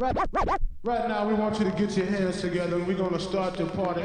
Right, right, right now, we want you to get your hands together and we're going to start the party.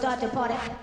Gonna start the party.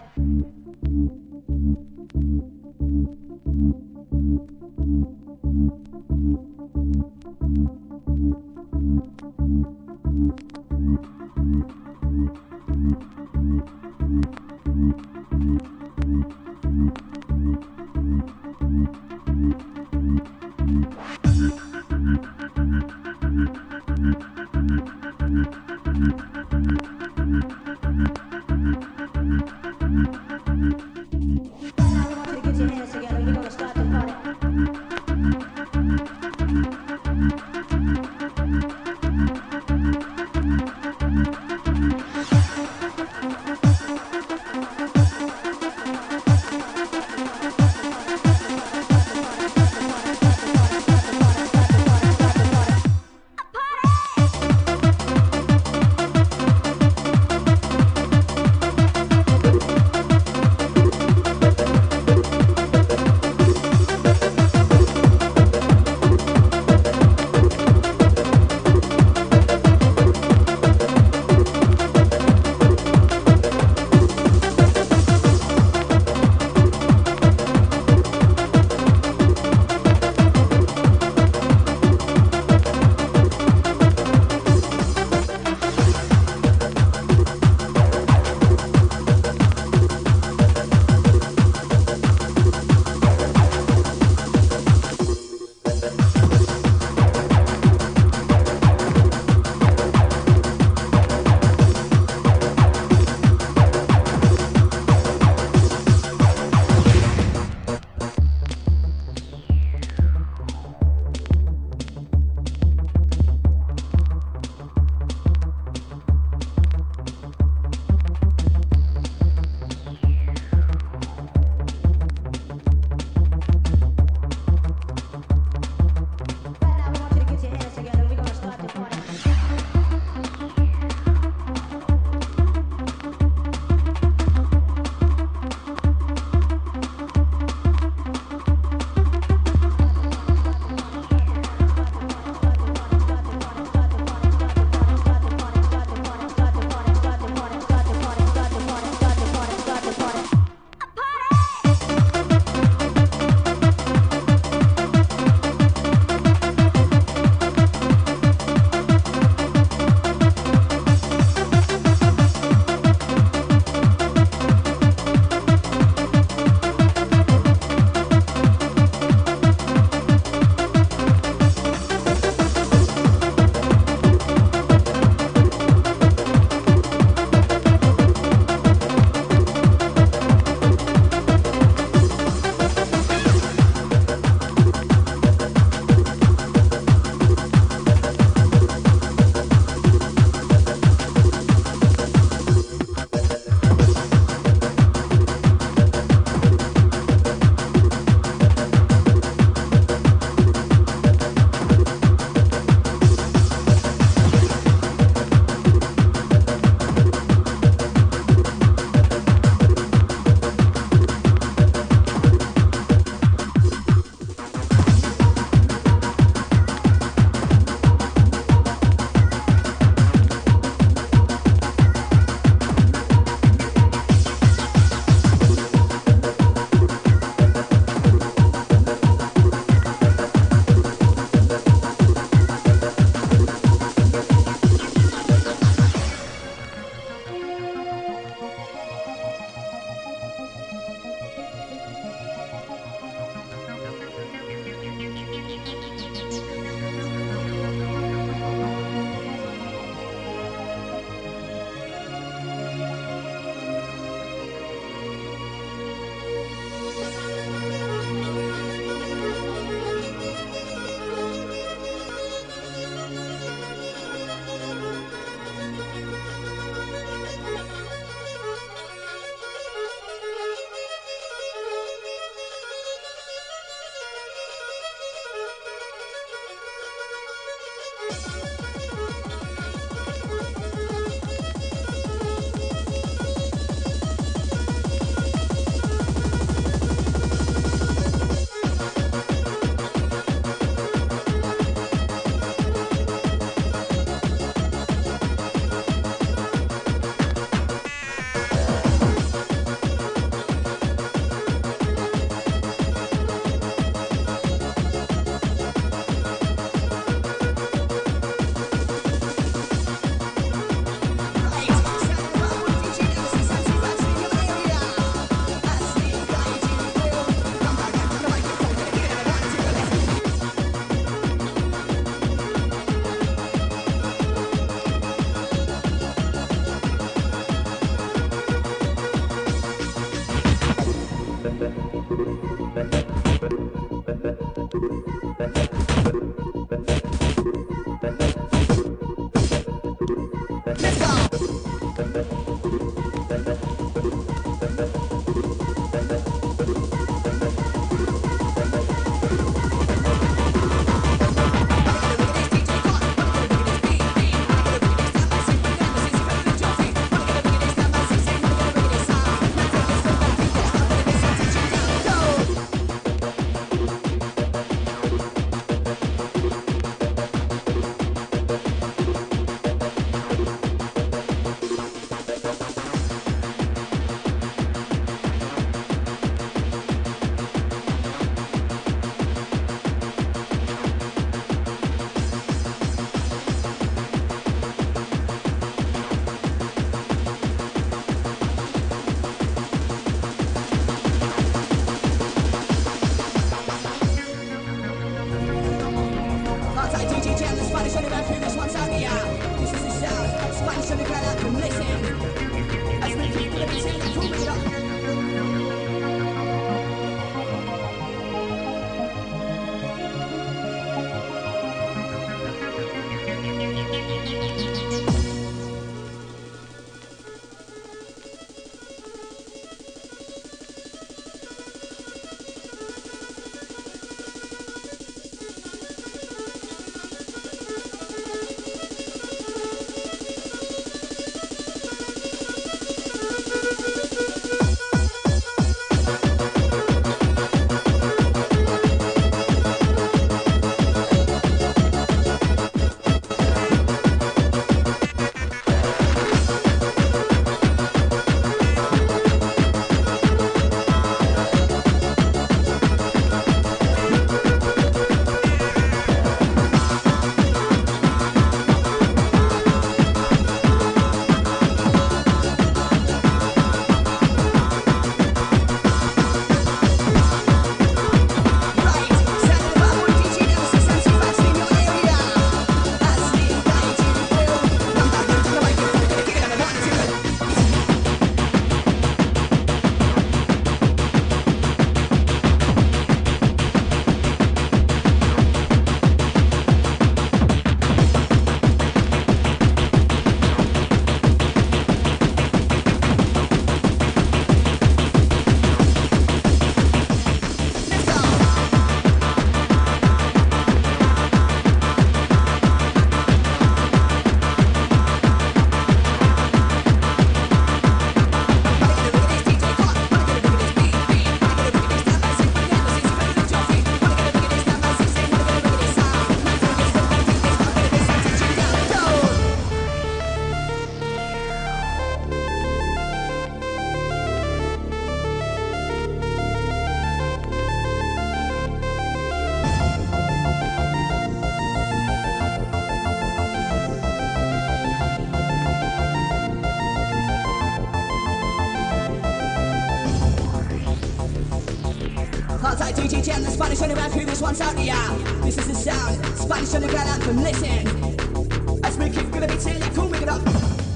This is the sound. Spanish underground anthem. Listen. As we keep gonna be telling, cool, make it up.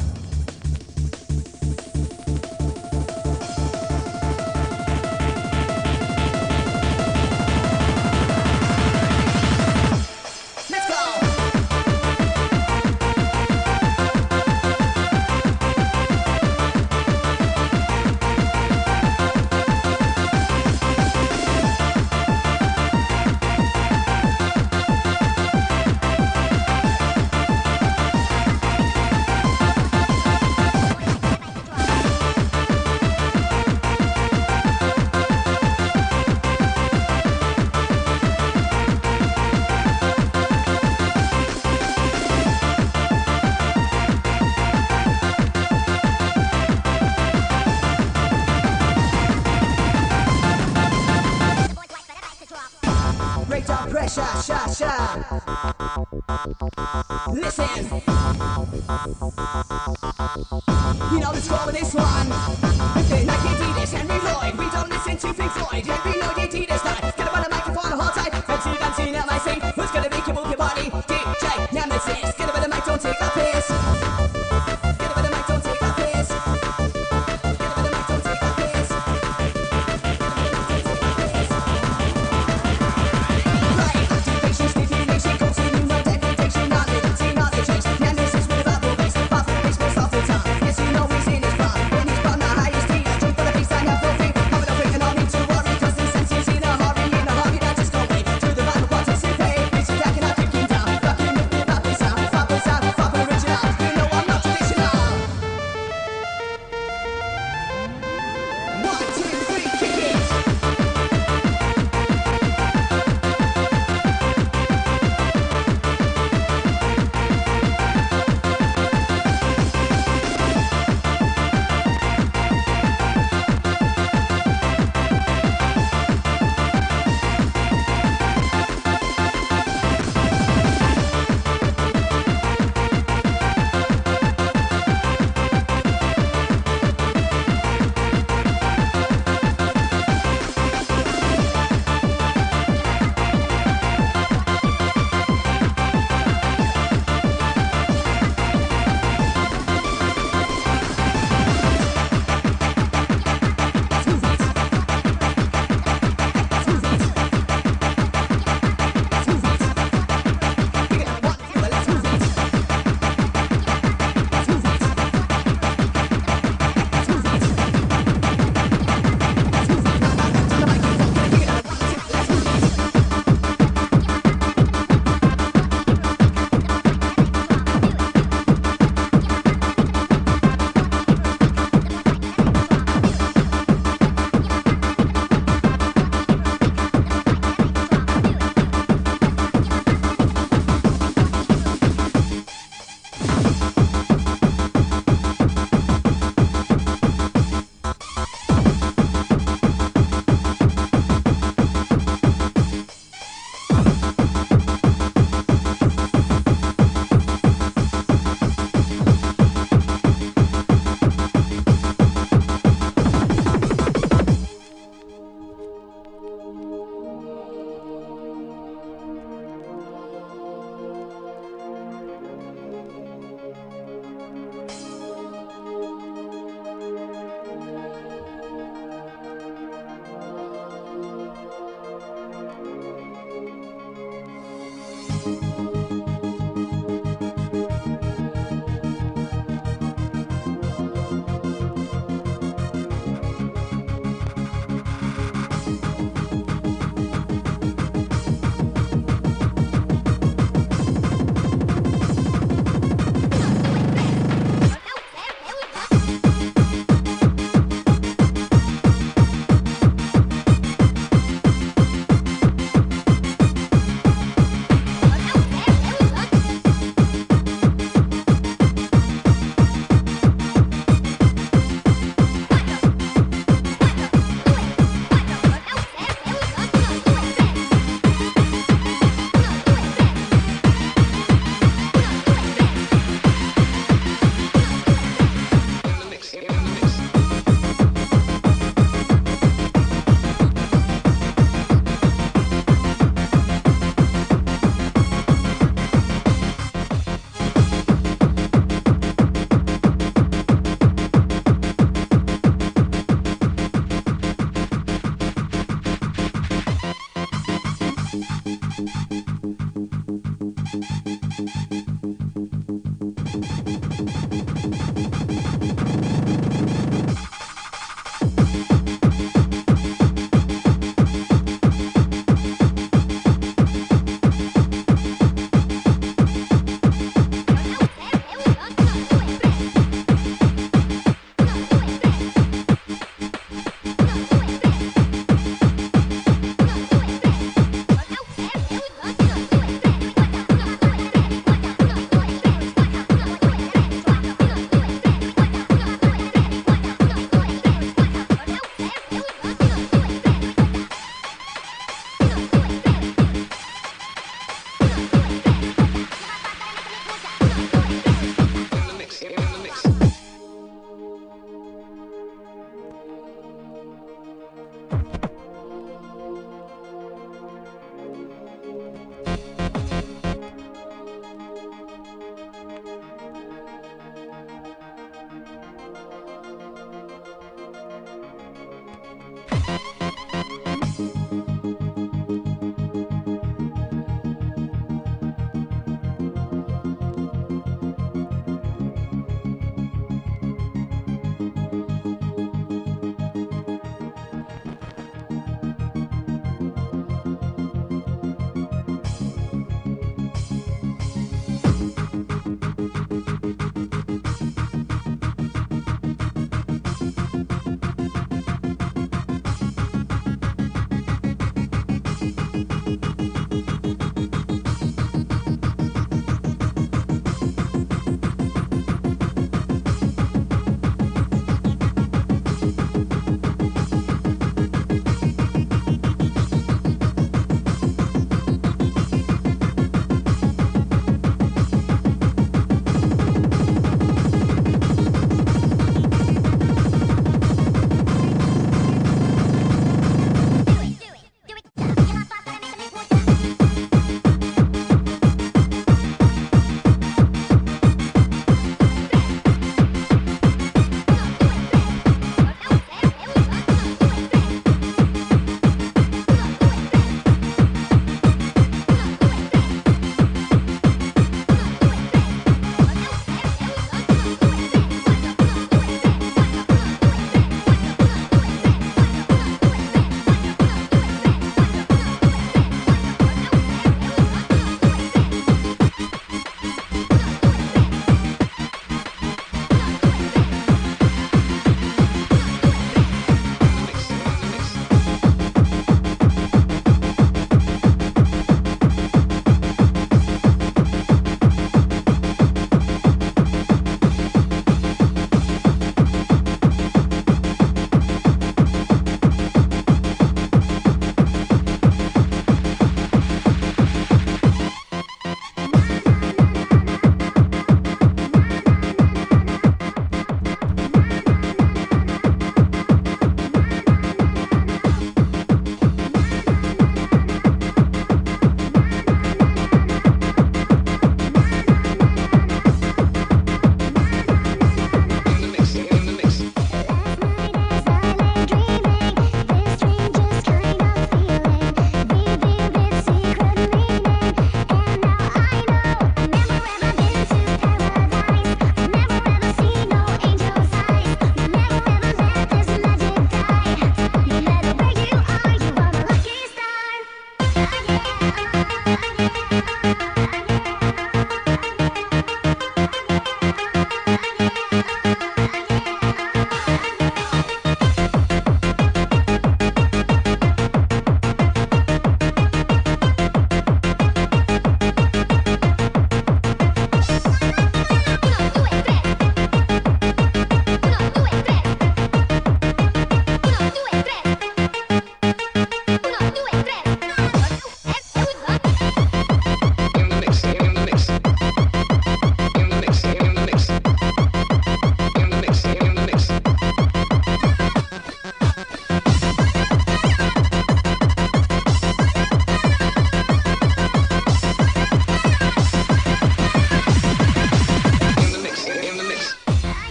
Ya me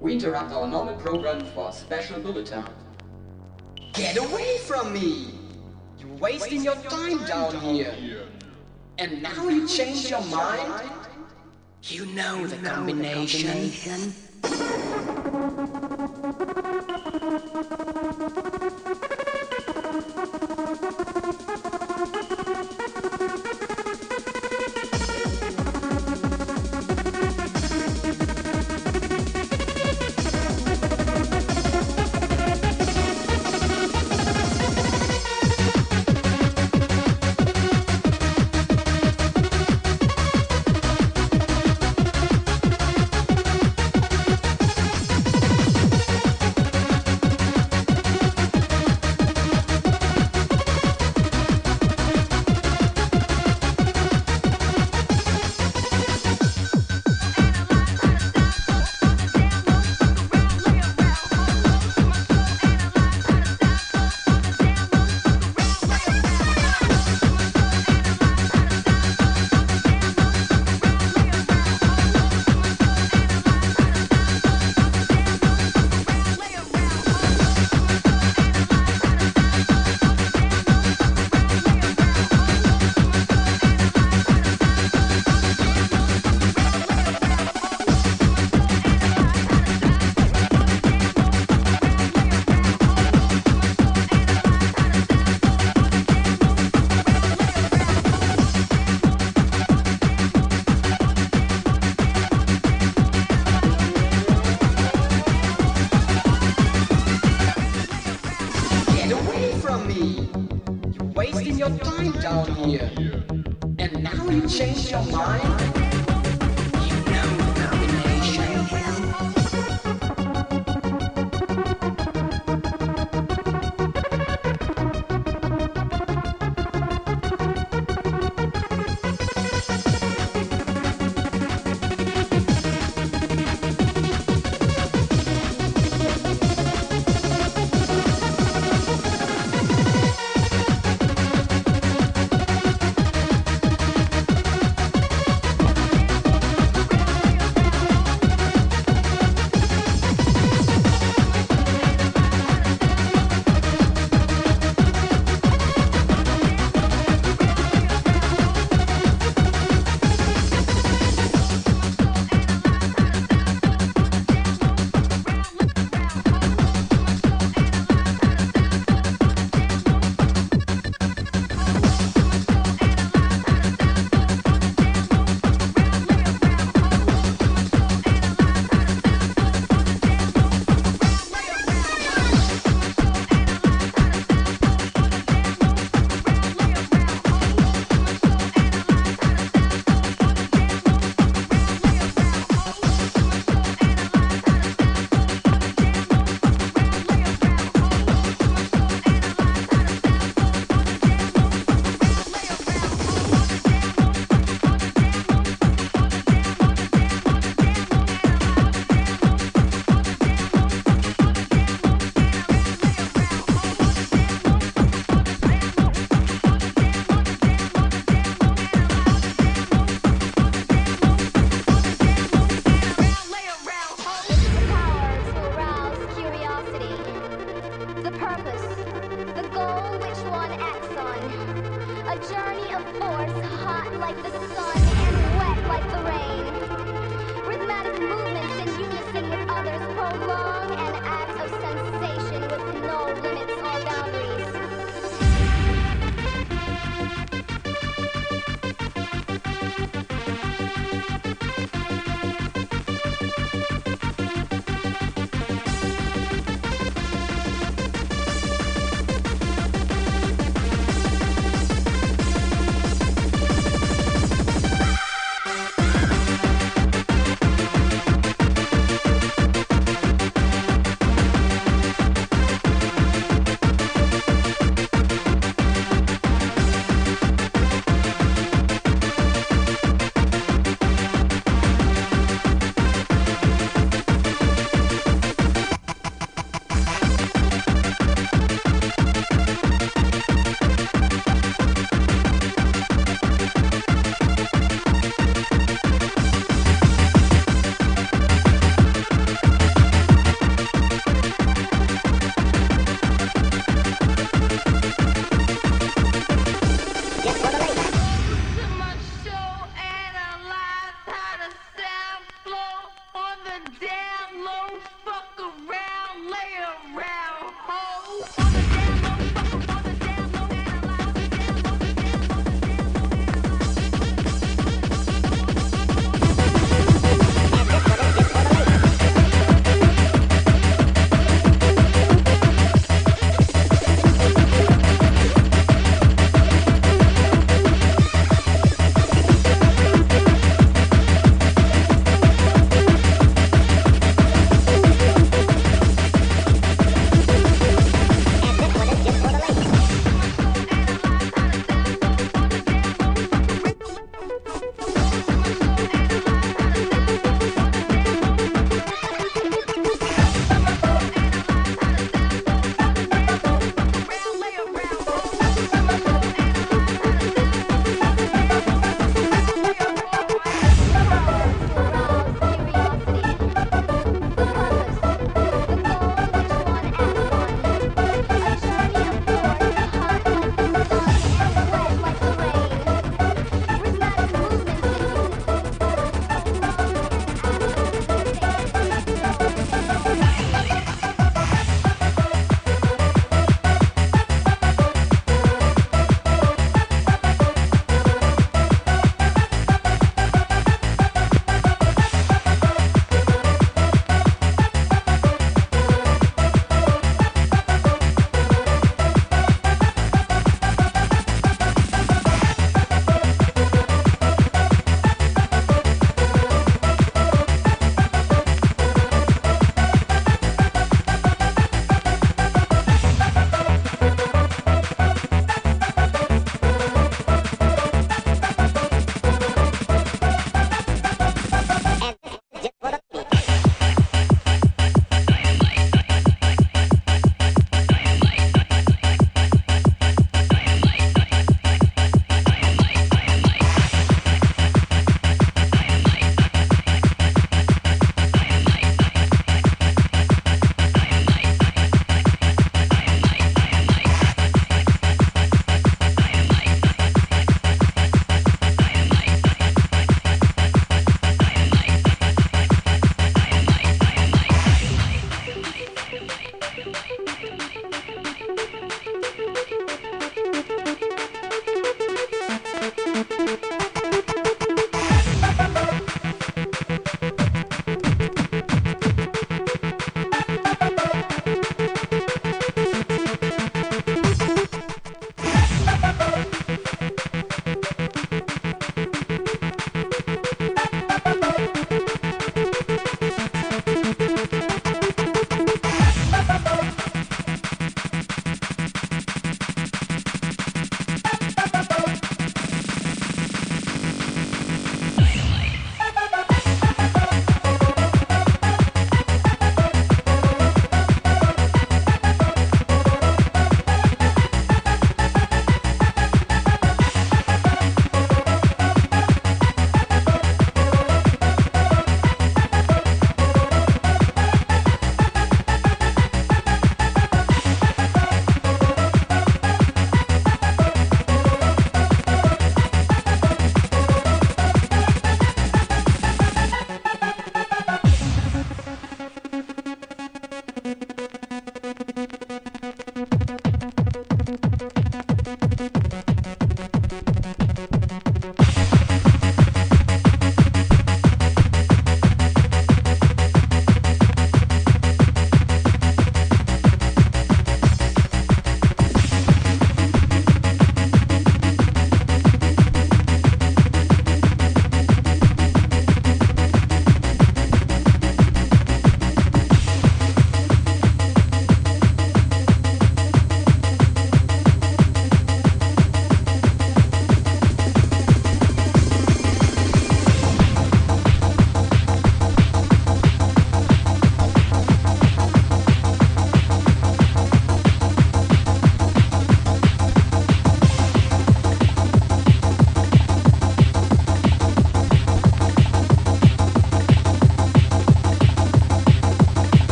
We interrupt our normal program for a special bulletin. Get away from me! You're wasting your time down here. And now you change your mind? You know the combination. Here. And now you change your mind?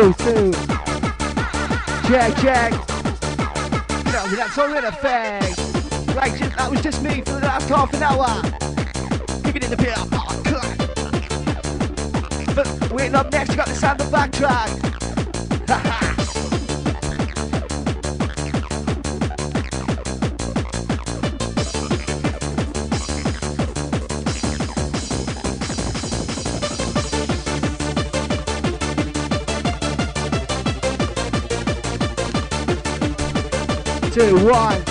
Two, two. Check, check. Know, that's all in effect. Right, just, that was just me for the last half an hour. Give it in the pit. Oh. But waiting up next, you got the sound of backtrack. Two, one.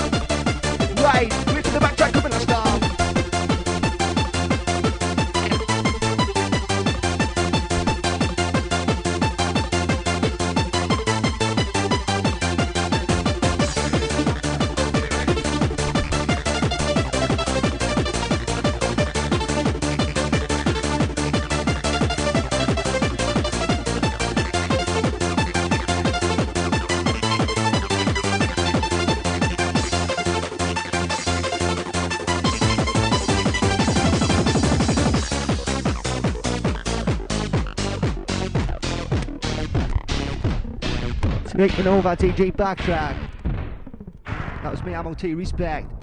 Taking over DJ Backtrack. That was me, Ammo T, respect.